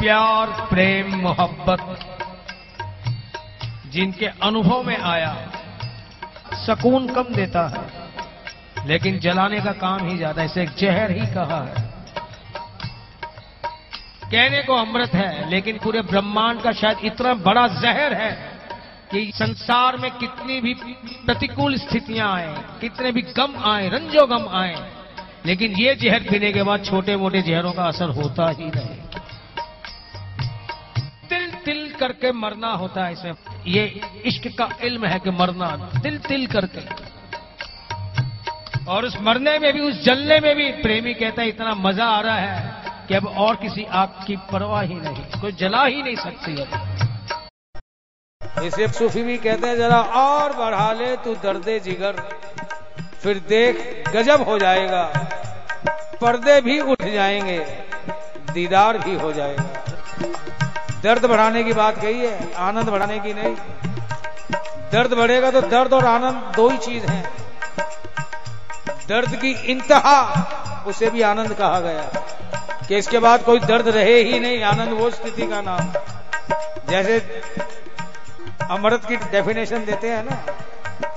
प्यार, प्रेम, मोहब्बत जिनके अनुभव में आया, सकून कम देता है। लेकिन जलाने का काम ही ज़्यादा इसे जहर ही कहा है। कहने को अमृत है, लेकिन पूरे ब्रह्मांड का शायद इतना बड़ा जहर है कि संसार में कितनी भी प्रतिकूल स्थितियाँ आए, कितने भी गम आए रंजो गम आए, लेकिन ये जहर पीने के बाद छोटे मोटे जहरों का असर होता ही नहीं। करके मरना होता है इसमें ये इश्क का इल्म है कि मरना तिल तिल करके। और उस मरने में भी, उस जलने में भी प्रेमी कहता है, इतना मज़ा आ रहा है कि अब और किसी आग की परवाह ही नहीं, कोई जला ही नहीं सकती अब। इसे सूफी भी कहते हैं, जरा और बढ़ा ले तू दर्दे जिगर, फिर देख गजब हो जाएगा। पर्दे भी उठ जाएँगे, दीदार भी हो जाएगा। दर्द बढ़ाने की बात कही है, आनंद बढ़ाने की नहीं। दर्द बढ़ेगा तो दर्द और आनंद दो ही चीज़ हैं। दर्द की इंतहा, उसे भी आनंद कहा गया। कि इसके बाद कोई दर्द रहे ही नहीं, आनंद वो स्थिति का नाम। जैसे अमृत की डेफिनेशन देते हैं ना,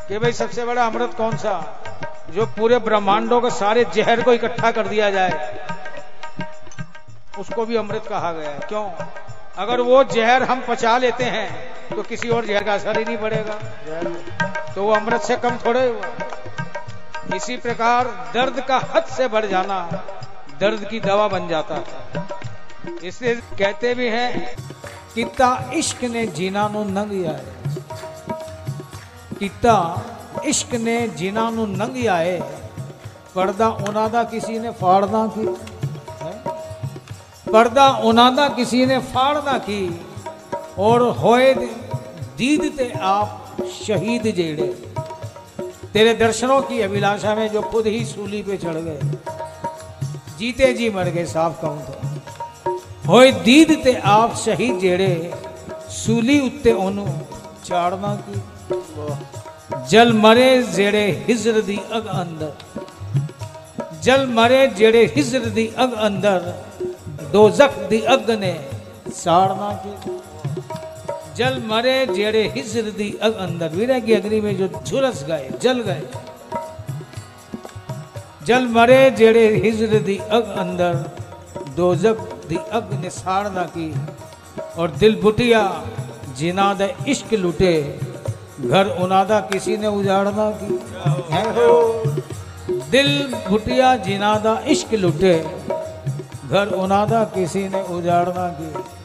कि भाई सबसे बड़ा अमृत कौन सा? जो पूरे ब्रह्मांडों के सारे जहर को इकट्ठा कर दिया जाए। उसको भी अमृत कहा गया है। क्यों? अगर वो जहर हम पचा लेते हैं तो किसी और जहर का असर ही नहीं पड़ेगा। तो वो अमृत से कम थोड़े हुआ इसी प्रकार दर्द का हद से बढ़ जाना दर्द की दवा बन जाता है। इसलिए कहते भी हैं किता इश्क ने जीना नु नंग आए। किता इश्क ने जीना नु नंग आए। पर्दा उन्हों किसी ने फाड़ना की। पर्दा उन्होंने किसी ने फाड़ना की? और होए दीद ते आप शहीद जेड़े। तेरे दर्शनों की अभिलाषा में जो खुद ही सूली पे चढ़ गए। जीते जी मर गए, साफ़ कहूँ तो। होए दीद ते आप शहीद जेड़े, सूली उत्ते ओनू चाड़ना की? जल मरे जेड़े हिजर दी अग अंदर। जल मरे जेड़े हिजर दी अग अंदर दो दी अग ने साड़ना की। जल मरे जेड़े हिजर दी अग अंदर। वीरा की अग्नि में जो झुलस गए जल गए। जल मरे जेड़े हिजर दी अग अंदर। दो दी अग ने साड़ना की और दिल बुटिया दे इश्क लुटे। घर उनादा किसी ने उजाड़ना की। दिल भुटिया जिनादा इश्क लुटे। घर उनादा किसी ने उजाड़ना की।